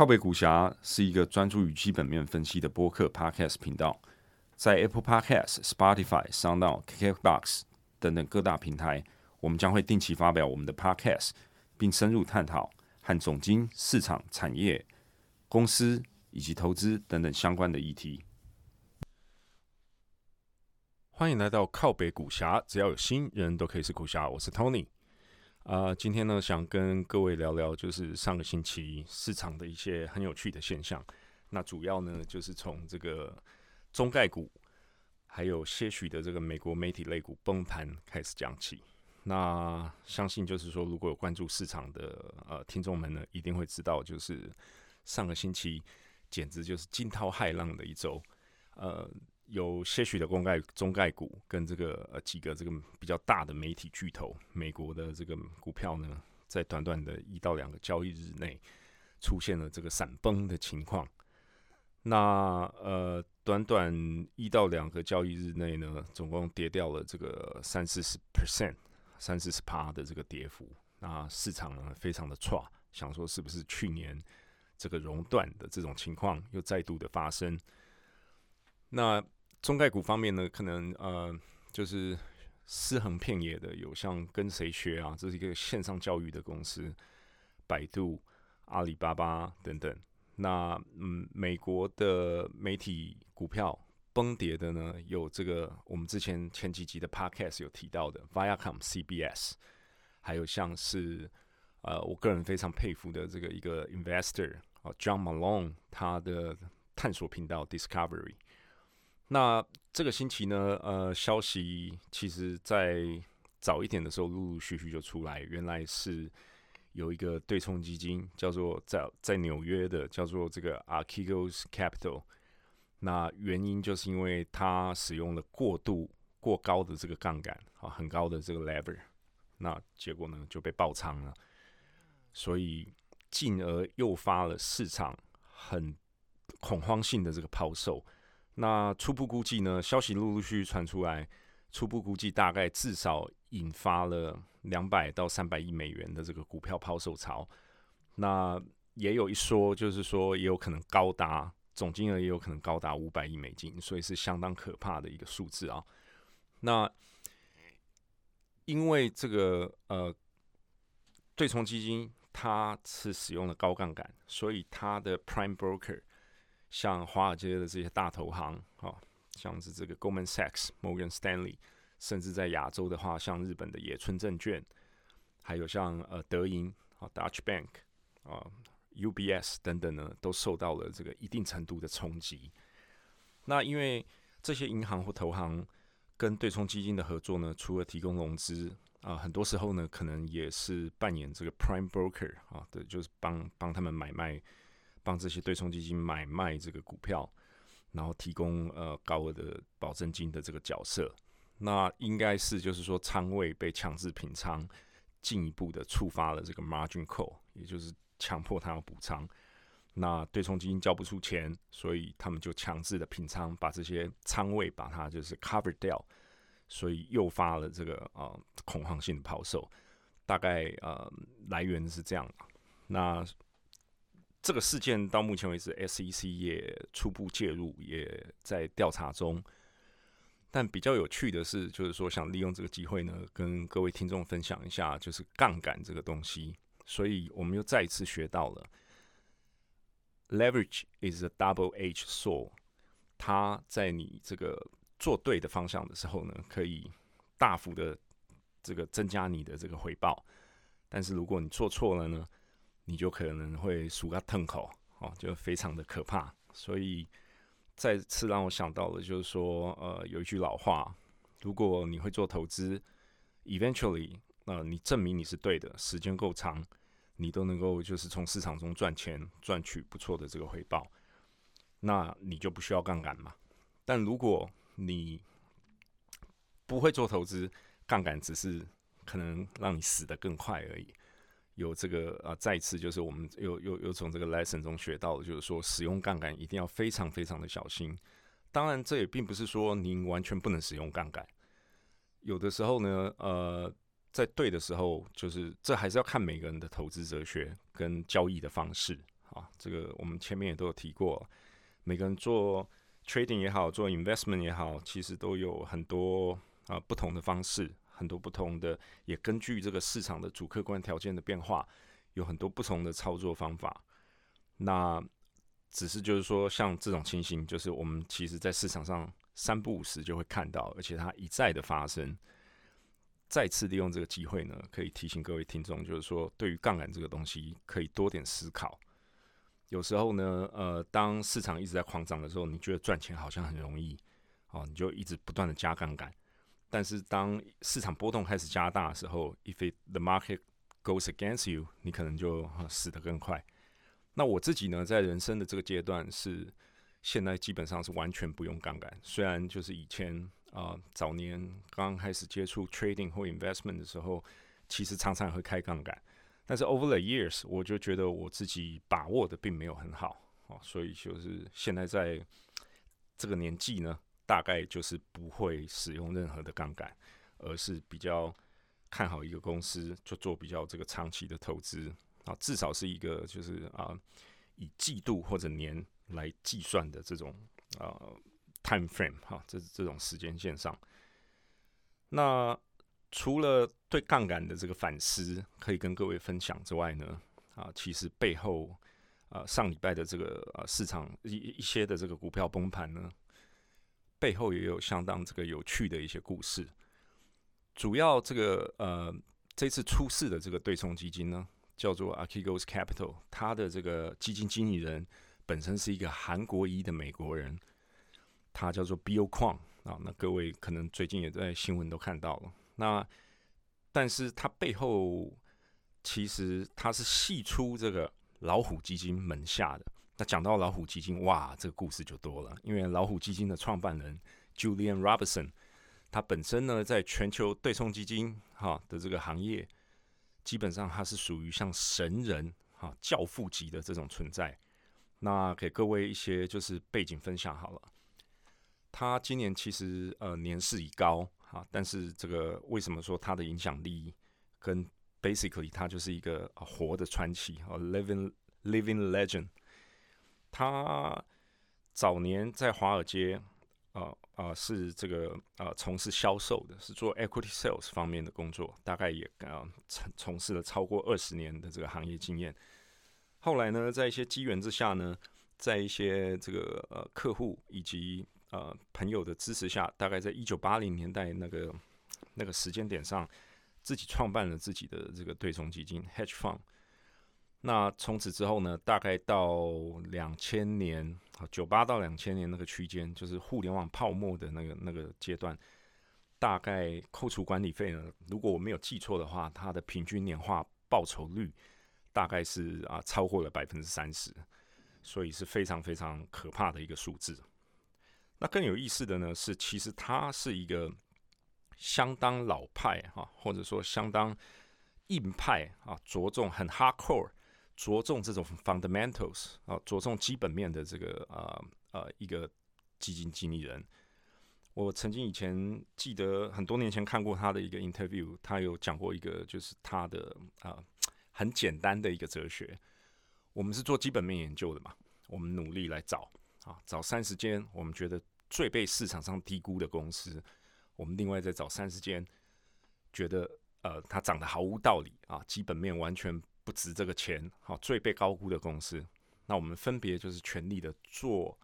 靠北股侠是一个专注于基本面分析的播客 Podcast 频道，在 Apple Podcast、Spotify、SoundOn、KKBox 等等各大平台，我们将会定期发表我们的 Podcast，并深入探讨和总经、市场、产业、公司以及投资等等相关的议题。欢迎来到靠北股侠，只要有心，人都可以是股侠。我是 Tony。啊，今天呢，想跟各位聊聊，就是上个星期市场的一些很有趣的现象。那主要呢，就是从这个中概股，还有些许的这个美国媒体类股崩盘开始讲起。那相信就是说，如果有关注市场的呃听众们呢，一定会知道，就是上个星期简直就是惊涛骇浪的一周，呃。有些许的公概中概股跟这个呃几个这个比较大的媒体巨头，美国的这个股票呢，在短短的一到两个交易日内出现了这个闪崩的情况。那呃，短短一到两个交易日内呢，总共跌掉了这个三四十 percent、三四十趴的这个跌幅。那市场呢，非常的差，想说是不是去年这个熔断的这种情况又再度的发生？那中概股方面呢，可能呃就是尸横遍野的，有像跟谁学啊？这是一个线上教育的公司，百度、阿里巴巴等等。那嗯，美国的媒体股票崩跌的呢，有这个我们之前前几集的 podcast 有提到的 Viacom、CBS，还有像是呃我个人非常佩服的这个一个 investor 啊 John Malone 他的探索频道 Discovery。那这个星期呢，呃，消息其实在早一点的时候陆陆续续就出来，原来是有一个对冲基金叫做在在纽约的叫做这个 Archegos Capital，那原因就是因为它使用了过度过高的这个杠杆啊，很高的这个 lever，那结果呢就被爆仓了，所以进而诱发了市场很恐慌性的这个抛售。那初步估计呢？消息陆陆续续传出来，初步估计大概至少引发了两百到三百亿美元的这个股票抛售潮。那也有一说，就是说也有可能高达总金额也有可能高达五百亿美金，所以是相当可怕的一个数字啊。那因为这个呃对冲基金它是使用了高杠杆，所以它的 prime broker。像华尔街的这些大投行，啊，像是这个 Goldman Sachs、Morgan Stanley，甚至在亚洲的话，像日本的野村证券，还有像呃德银啊 Dutch Bank 啊 UBS 等等呢，都受到了这个一定程度的冲击。那因为这些银行或投行跟对冲基金的合作呢，除了提供融资啊，很多时候呢，可能也是扮演这个 Prime Broker 啊对，就是帮帮他们买卖。帮这些对冲基金买卖这个股票，然后提供呃高额的保证金的这个角色，那应该是就是说仓位被强制平仓，进一步的触发了这个 margin call，也就是强迫他要补仓。那对冲基金交不出钱，所以他们就强制的平仓，把这些仓位把它就是 cover 掉，所以诱发了这个啊恐慌性的抛售。大概呃来源是这样那。这个事件到目前为止，SEC 也初步介入，也在调查中。但比较有趣的是，就是说想利用这个机会呢，跟各位听众分享一下，就是杠杆这个东西。所以我们又再一次学到了，leverage is a double edge sword。它在你这个做对的方向的时候呢，可以大幅的这个增加你的这个回报。但是如果你做错了呢？你就可能会数个痛口哦，就非常的可怕。所以再次让我想到了，就是说，呃，有一句老话，如果你会做投资，eventually，呃，你证明你是对的，时间够长，你都能够就是从市场中赚钱，赚取不错的这个回报，那你就不需要杠杆嘛。但如果你不会做投资，杠杆只是可能让你死得更快而已。有这个啊，再次就是我们又又又从这个 lesson 中学到的，就是说使用杠杆一定要非常非常的小心。当然，这也并不是说您完全不能使用杠杆。有的时候呢，呃，在对的时候，就是这还是要看每个人的投资哲学跟交易的方式啊，这个我们前面也都有提过，每个人做 trading 也好，做 investment 也好，其实都有很多啊不同的方式，很多不同的，也根据这个市场的主客观条件的变化，有很多不同的操作方法。那只是就是说，像这种情形，就是我们其实在市场上三不五时就会看到，而且它一再的发生。再次利用这个机会呢，可以提醒各位听众，就是说，对于杠杆这个东西，可以多点思考。有时候呢，呃，当市场一直在狂涨的时候，你觉得赚钱好像很容易，哦，你就一直不断的加杠杆。但是当市场波动开始加大的时候，if it, the market goes against you，你可能就死得更快。那我自己呢，在人生的这个阶段是现在基本上是完全不用杠杆，虽然就是以前。啊，早年刚开始接触 trading 或 investment 的时候，其实常常会开杠杆，但是 over the years，我就觉得我自己把握的并没有很好，哦，所以就是现在在这个年纪呢，大概就是不会使用任何的杠杆，而是比较看好一个公司，就做比较这个长期的投资啊，至少是一个就是啊，以季度或者年来计算的这种啊。Time frame 哈，这这种时间线上，那除了对杠杆的这个反思可以跟各位分享之外呢，啊，其实背后啊上礼拜的这个啊市场一一些的这个股票崩盘呢，背后也有相当这个有趣的一些故事。主要这个呃这次出事的这个对冲基金呢，叫做 Archegos Capital，它的这个基金经理人本身是一个韩国裔的美国人。他叫做 Bill 矿啊，那各位可能最近也在新闻都看到了。那但是他背后其实他是系出这个老虎基金门下的。那讲到老虎基金，哇，这个故事就多了。因为老虎基金的创办人 Julian Robertson，他本身呢在全球对冲基金哈的这个行业，基本上他是属于像神人哈教父级的这种存在。那给各位一些就是背景分享好了。他今年其实呃年事已高哈，但是这个为什么说他的影响力跟 basically 他就是一个活的传奇啊，living living legend。他早年在华尔街啊啊是这个啊从事销售的，是做 equity sales 方面的工作，大概也啊从从事了超过二十年的这个行业经验。后来呢，在一些机缘之下呢，在一些这个呃客户以及呃，朋友的支持下，大概在一九八零年代那个那个时间点上，自己创办了自己的这个对冲基金 （hedge fund）。那从此之后呢，大概到两千年啊，九八到两千年那个区间，就是互联网泡沫的那个那个阶段，大概扣除管理费呢，如果我没有记错的话，它的平均年化报酬率大概是啊超过了百分之三十，所以是非常非常可怕的一个数字。那更有意思的呢是，其实它是一个相当老派哈，或者说相当硬派啊，着重很 hardcore，着重这种 fundamentals 啊，着重基本面的这个呃呃一个基金经理人。我曾经以前记得很多年前看过他的一个 interview，他有讲过一个就是他的啊很简单的一个哲学。我们是做基本面研究的嘛，我们努力来找。啊，找三十间我们觉得最被市场上低估的公司，我们另外再找三十间觉得呃它涨得毫无道理啊，基本面完全不值这个钱，好最被高估的公司，那我们分别就是全力的做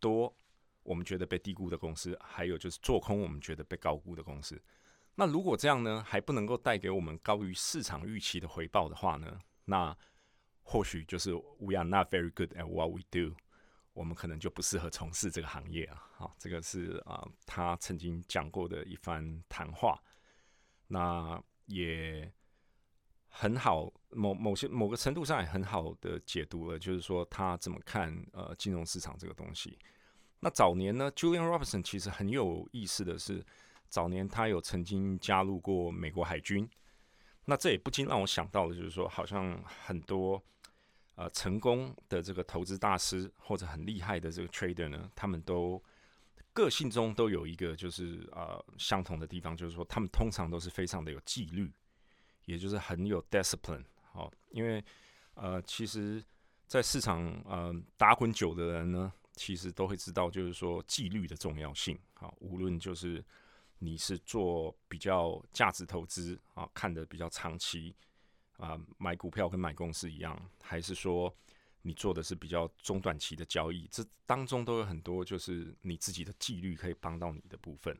多我们觉得被低估的公司，还有就是做空我们觉得被高估的公司。那如果这样呢，还不能够带给我们高于市场预期的回报的话呢，那或许就是 we are not very good at what we do。我们可能就不适合从事这个行业啊！好，这个是啊，他曾经讲过的一番谈话。那也很好，某某些某个程度上也很好的解读了，就是说他怎么看呃金融市场这个东西。那早年呢，Julian Robertson 其实很有意思的是，早年他有曾经加入过美国海军。那这也不禁让我想到了，就是说好像很多。呃，成功的这个投资大师或者很厉害的这个 trader 呢，他们都个性中都有一个就是呃相同的地方，就是说他们通常都是非常的有纪律，也就是很有 discipline。好，因为呃，其实在市场呃打滚久的人呢，其实都会知道，就是说纪律的重要性。好，无论就是你是做比较价值投资啊，看的比较长期啊，买股票跟买公司一样，还是说你做的是比较中短期的交易，这当中都有很多就是你自己的纪律可以帮到你的部分。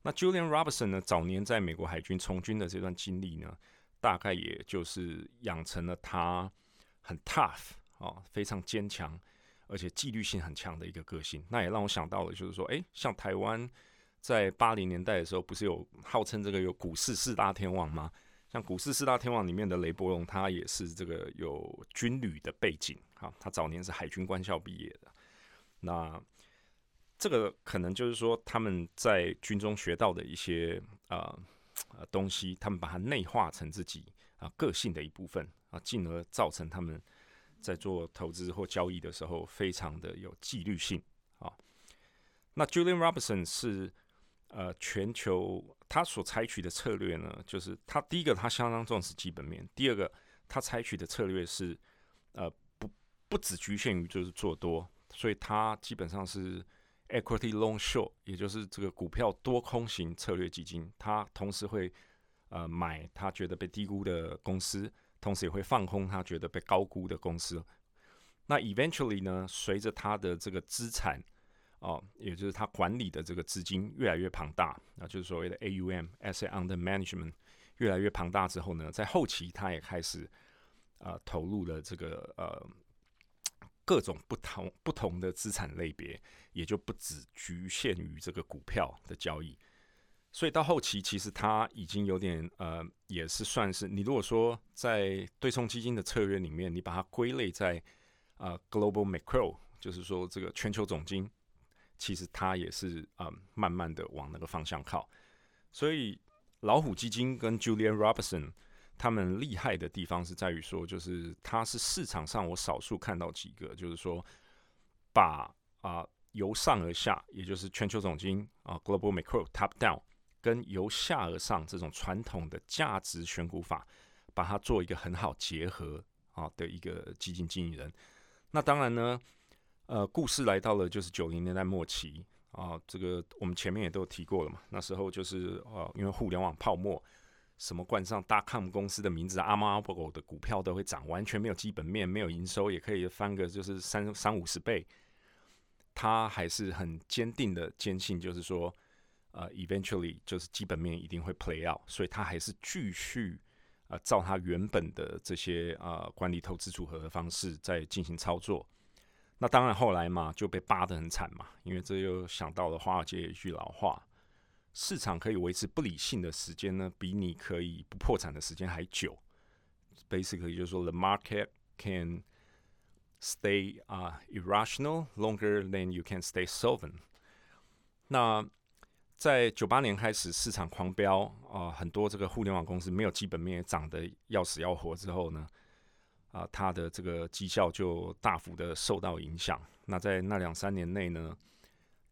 那 Julian Robertson 呢，早年在美国海军从军的这段经历呢，大概也就是养成了他很 tough。哦，非常坚强，而且纪律性很强的一个个性。那也让我想到了，就是说，诶，像台湾在八零年代的时候，不是有号称这个有股市四大天王吗？像股市四大天王里面的雷伯龙，他也是这个有军旅的背景，哈，他早年是海军官校毕业的。那这个可能就是说，他们在军中学到的一些呃呃东西，他们把它内化成自己啊个性的一部分啊，进而造成他们。在做投资或交易的时候，非常的有纪律性啊。那 Julian Robertson 是呃全球他所采取的策略呢，就是他第一个他相当重视基本面，第二个他采取的策略是呃不不只局限于就是做多，所以他基本上是 equity long short，也就是这个股票多空型策略基金，它同时会呃买他觉得被低估的公司。同时也会放空他觉得被高估的公司。那 eventually 呢，随着他的这个资产哦，也就是他管理的这个资金越来越庞大，那就是所谓的 AUM（Asset Under Management） 越来越庞大之后呢，在后期他也开始啊投入了这个呃各种不同不同的资产类别，也就不只局限于这个股票的交易。所以到后期，其实它已经有点呃，也是算是你如果说在对冲基金的策略里面，你把它归类在啊 global macro，就是说这个全球总金，其实它也是啊慢慢的往那个方向靠。所以老虎基金跟 Julian Robertson 他们厉害的地方是在于说，就是它是市场上我少数看到几个，就是说把啊由上而下，也就是全球总经啊 global macro top down。跟由下而上这种传统的价值选股法，把它做一个很好结合啊的一个基金经理人。那当然呢，呃，故事来到了就是九零年代末期啊，这个我们前面也都提过了嘛。那时候就是呃，因为互联网泡沫，什么冠上大 com 公司的名字，阿猫阿狗的股票都会涨，完全没有基本面，没有营收，也可以翻个就是三三五十倍。他还是很坚定的坚信，就是说。呃，eventually 就是基本面一定会 play out，所以他还是继续呃照他原本的这些呃管理投资组合的方式在进行操作。那当然后来嘛就被扒得很惨嘛，因为这又想到了华尔街一句老话：市场可以维持不理性的时间呢，比你可以不破产的时间还久。Basically 就是说，the market can stay 啊 irrational longer than you can stay solvent。那在九八年开始，市场狂飙啊，很多这个互联网公司没有基本面，涨得要死要活之后呢，啊，它的这个绩效就大幅的受到影响。那在那两三年内呢，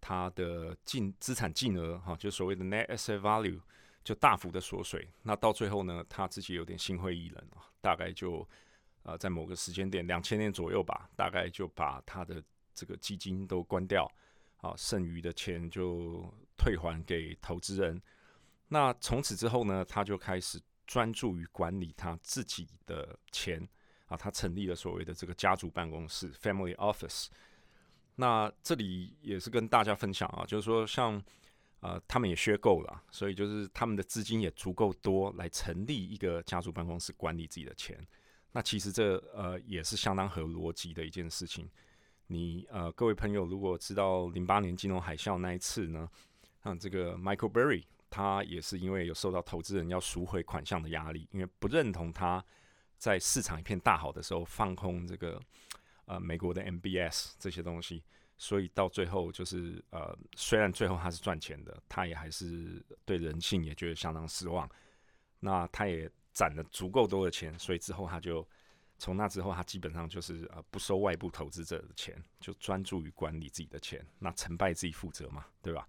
它的净资产净额哈，就所谓的 net asset value 就大幅的缩水。那到最后呢，他自己有点心灰意冷啊，大概就呃在某个时间点，两千年左右吧，大概就把他的这个基金都关掉。啊，剩余的钱就退还给投资人。那从此之后呢，他就开始专注于管理他自己的钱。啊，他成立了所谓的这个家族办公室 （Family Office）。那这里也是跟大家分享啊，就是说，像呃，他们也削够了，所以就是他们的资金也足够多来成立一个家族办公室管理自己的钱。那其实这呃也是相当合逻辑的一件事情。你呃，各位朋友，如果知道零八年金融海啸那一次呢，像这个 Michael Berry，他也是因为有受到投资人要赎回款项的压力，因为不认同他在市场一片大好的时候放空这个呃美国的 MBS 这些东西，所以到最后就是呃，虽然最后他是赚钱的，他也还是对人性也觉得相当失望。那他也攒了足够多的钱，所以之后他就。从那之后，他基本上就是呃不收外部投资者的钱，就专注于管理自己的钱，那成败自己负责嘛，对吧？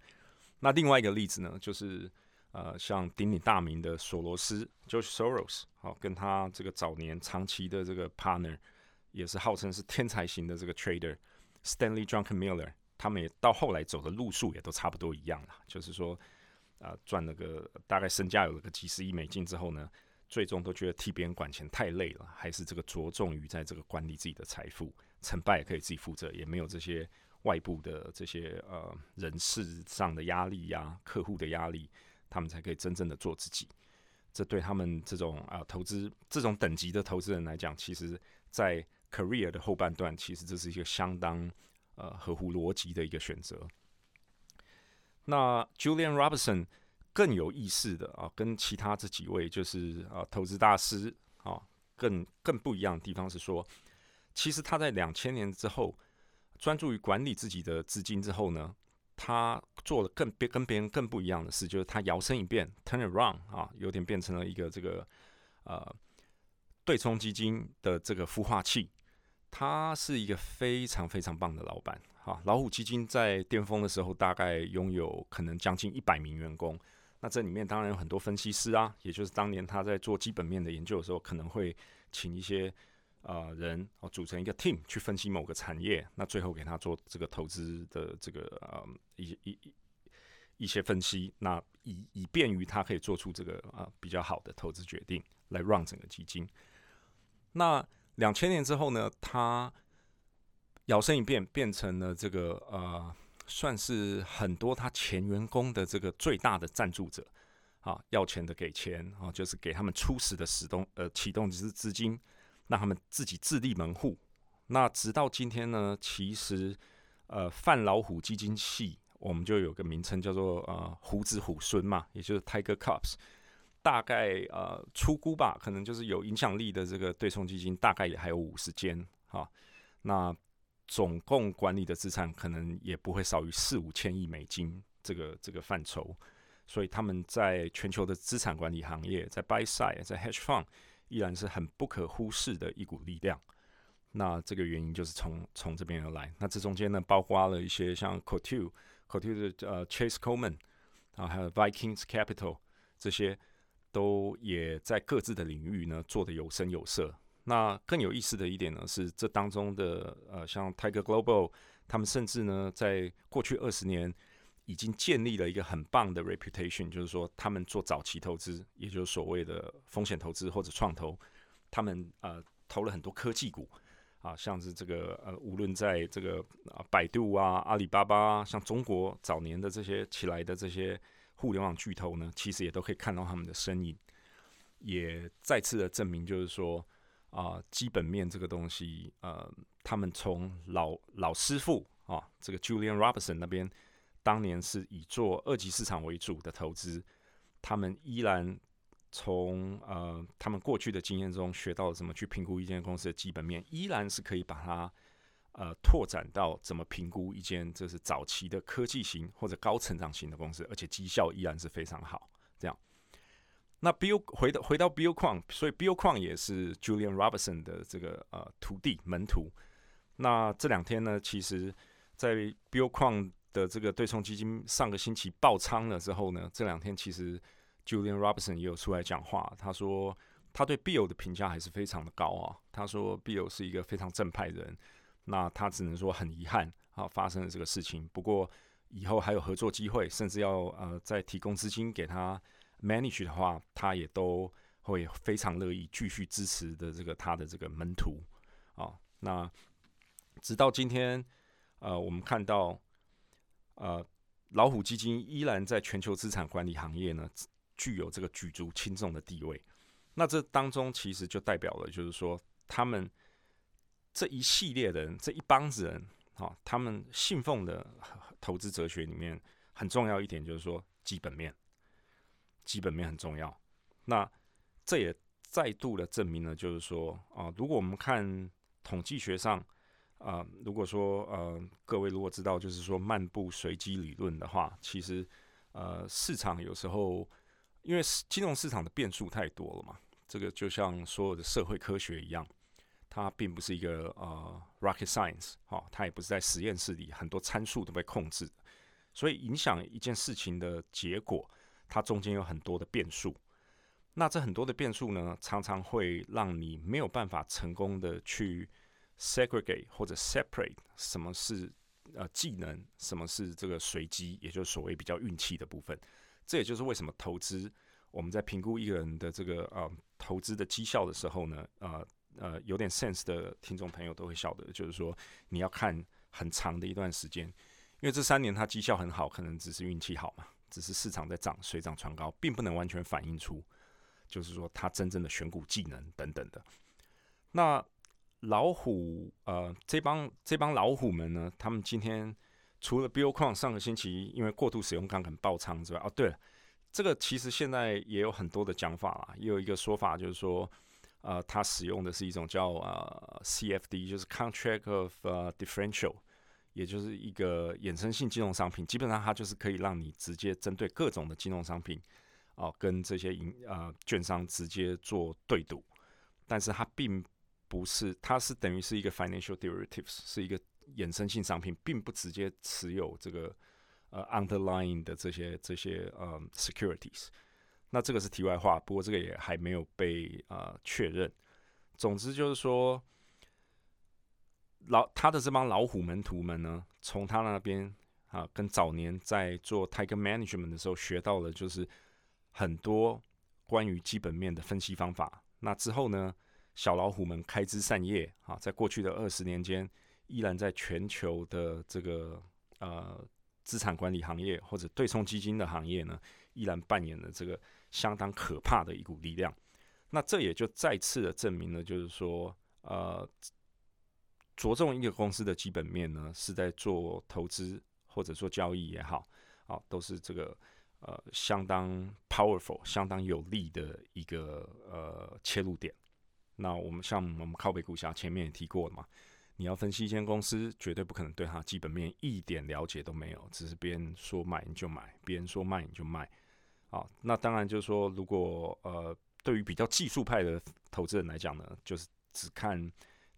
那另外一个例子呢，就是呃像鼎鼎大名的索罗斯 （George Soros），好，跟他这个早年长期的这个 partner，也是号称是天才型的这个 trader Stanley Drunk Miller，他们也到后来走的路数也都差不多一样了，就是说，啊，赚了个大概身价有了个几十亿美金之后呢，最终都觉得替别人管钱太累了，还是这个着重于在这个管理自己的财富，成败也可以自己负责，也没有这些外部的这些呃人事上的压力呀、客户的压力，他们才可以真正的做自己。这对他们这种啊投资这种等级的投资人来讲，其实，在 career 的后半段，其实这是一个相当呃合乎逻辑的一个选择。那 Julian Robertson 更有意思的啊，跟其他这几位就是啊投资大师啊，更更不一样的地方是说，其实他在两千年之后专注于管理自己的资金之后呢。他做了更别跟别人更不一样的事，就是他摇身一变，turn around 啊，有点变成了一个这个呃对冲基金的这个孵化器。他是一个非常非常棒的老板哈！老虎基金在巅峰的时候，大概拥有可能将近一百名员工。那这里面当然有很多分析师啊，也就是当年他在做基本面的研究的时候，可能会请一些。啊，人哦，组成一个 team 去分析某个产业，那最后给他做这个投资的这个呃一一一些分析，那以以便于他可以做出这个啊比较好的投资决定，来 run 整个基金。那两千年之后呢，他摇身一变，变成了这个呃，算是很多他前员工的这个最大的赞助者啊，要钱的给钱啊，就是给他们初始的始动呃启动资资金。让他们自己自立门户。那直到今天呢，其实呃，范老虎基金系我们就有个名称叫做呃胡子虎孙嘛，也就是 Tiger Cups。大概呃出估吧，可能就是有影响力的这个对冲基金，大概也还有五十间哈。那总共管理的资产可能也不会少于四五千亿美金这个这个范畴。所以他们在全球的资产管理行业，在 Buy Side，在 Hedge Fund。依然是很不可忽视的一股力量。那这个原因就是从从这边而来。那这中间呢，包括了一些像 Cotu、Cotu 的呃 Chase Coleman 啊，还有 Vikings Capital 这些，都也在各自的领域呢做的有声有色。那更有意思的一点呢，是这当中的呃，像 Tiger Global，他们甚至呢，在过去二十年。已经建立了一个很棒的 reputation，就是说他们做早期投资，也就是所谓的风险投资或者创投，他们呃投了很多科技股啊，像是这个呃，无论在这个啊百度啊、阿里巴巴，像中国早年的这些起来的这些互联网巨头呢，其实也都可以看到他们的身影，也再次的证明，就是说啊，基本面这个东西，呃，他们从老老师傅啊，这个 Julian Robertson 那边。当年是以做二级市场为主的投资，他们依然从呃他们过去的经验中学到了怎么去评估一间公司的基本面，依然是可以把它呃拓展到怎么评估一间就是早期的科技型或者高成长型的公司，而且绩效依然是非常好。这样，那 Bill 回到回到 Bill 矿，所以 Bill 矿也是 Julian Robertson 的这个呃徒弟门徒。那这两天呢，其实在 Bill 矿。的这个对冲基金上个星期爆仓了之后呢，这两天其实 Julian Robertson 也有出来讲话，他说他对 Bill 的评价还是非常的高啊。他说 Bill 是一个非常正派人，那他只能说很遗憾啊发生了这个事情。不过以后还有合作机会，甚至要呃再提供资金给他 manage 的话，他也都会非常乐意继续支持的这个他的这个门徒啊。那直到今天呃，我们看到。呃，老虎基金依然在全球资产管理行业呢，具有这个举足轻重的地位。那这当中其实就代表了，就是说他们这一系列的人，这一帮子人，啊，他们信奉的投资哲学里面很重要一点，就是说基本面，基本面很重要。那这也再度的证明了，就是说啊，如果我们看统计学上。啊，如果说呃，各位如果知道就是说漫步随机理论的话，其实呃，市场有时候因为金融市场的变数太多了嘛，这个就像所有的社会科学一样，它并不是一个呃 rocket science，哈，它也不是在实验室里很多参数都被控制，所以影响一件事情的结果，它中间有很多的变数。那这很多的变数呢，常常会让你没有办法成功的去。segregate 或者 separate 什么是呃技能，什么是这个随机，也就是所谓比较运气的部分。这也就是为什么投资我们在评估一个人的这个呃投资的绩效的时候呢，呃呃有点 sense 的听众朋友都会晓得，就是说你要看很长的一段时间，因为这三年他绩效很好，可能只是运气好嘛，只是市场在涨，水涨船高，并不能完全反映出就是说他真正的选股技能等等的。那老虎呃这帮这帮老虎们呢，他们今天。除了 Bill 矿上个星期因为过度使用杠杆爆仓之外，哦，对了，这个其实现在也有很多的讲法啦，也有一个说法就是说，呃，它使用的是一种叫呃 CFD，就是 Contract of Differential，也就是一个衍生性金融商品，基本上它就是可以让你直接针对各种的金融商品，哦，跟这些银呃券商直接做对赌，但是它并不是，它是等于是一个 Financial Derivatives，是一个。衍生性商品并不直接持有这个呃 underlying 的这些这些呃 securities，那这个是题外话，不过这个也还没有被呃确认。总之就是说，老他的这帮老虎门徒们呢，从他那边啊，跟早年在做 Tiger Management 的时候学到了，就是很多关于基本面的分析方法。那之后呢，小老虎们开枝散叶啊，在过去的二十年间。依然在全球的这个呃资产管理行业或者对冲基金的行业呢，依然扮演了这个相当可怕的一股力量。那这也就再次的证明了，就是说，呃，着重一个公司的基本面呢，是在做投资或者做交易也好，啊，都是这个呃相当 powerful、相当有利的一个呃切入点。那我们像我们靠北股侠前面也提过了嘛。你要分析一间公司，绝对不可能对它基本面一点了解都没有，只是别人说买你就买，别人说卖你就卖。啊，那当然就是说，如果呃，对于比较技术派的投资人来讲呢，就是只看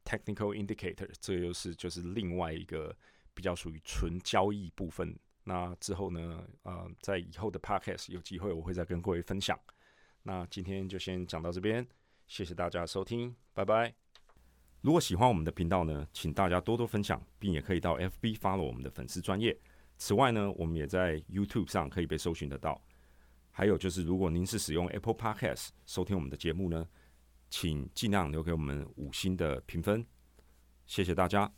technical indicator，这又是就是另外一个比较属于纯交易部分。那之后呢，呃，在以后的 podcast 有机会我会再跟各位分享。那今天就先讲到这边，谢谢大家收听，拜拜。如果喜欢我们的频道呢，请大家多多分享，并也可以到 FB 发了我们的粉丝专业。此外呢，我们也在 YouTube 上可以被搜寻得到。还有就是，如果您是使用 Apple Podcast 收听我们的节目呢，请尽量留给我们五星的评分，谢谢大家。